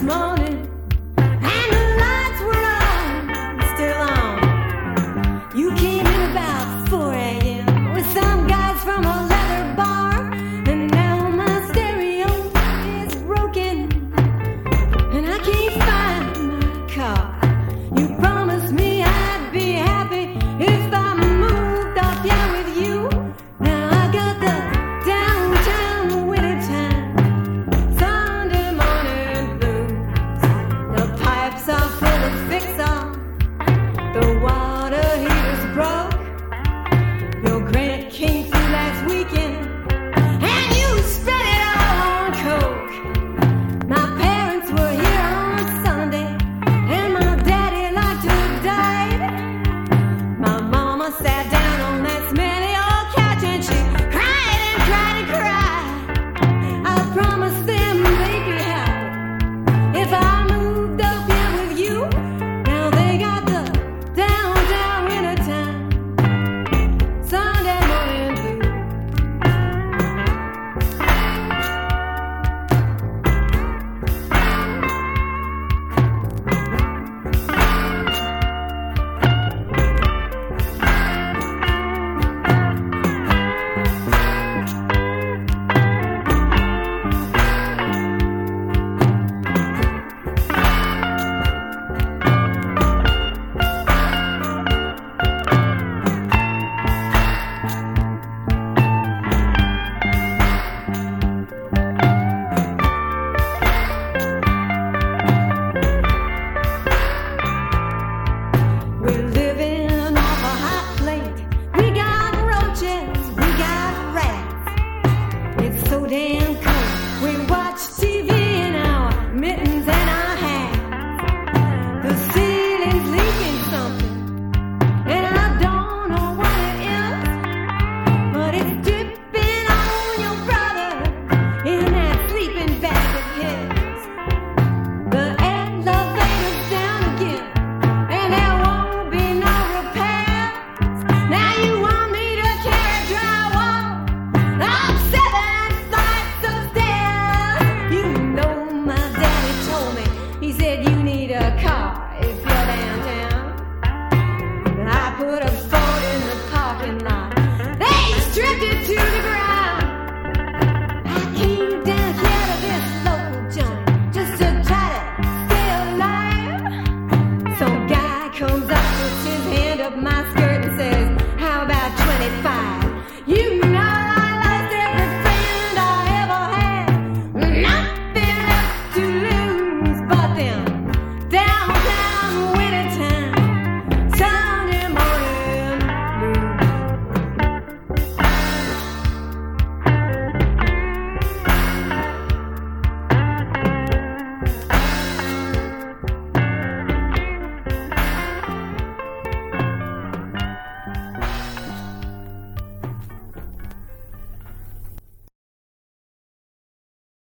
small rats. Stripped it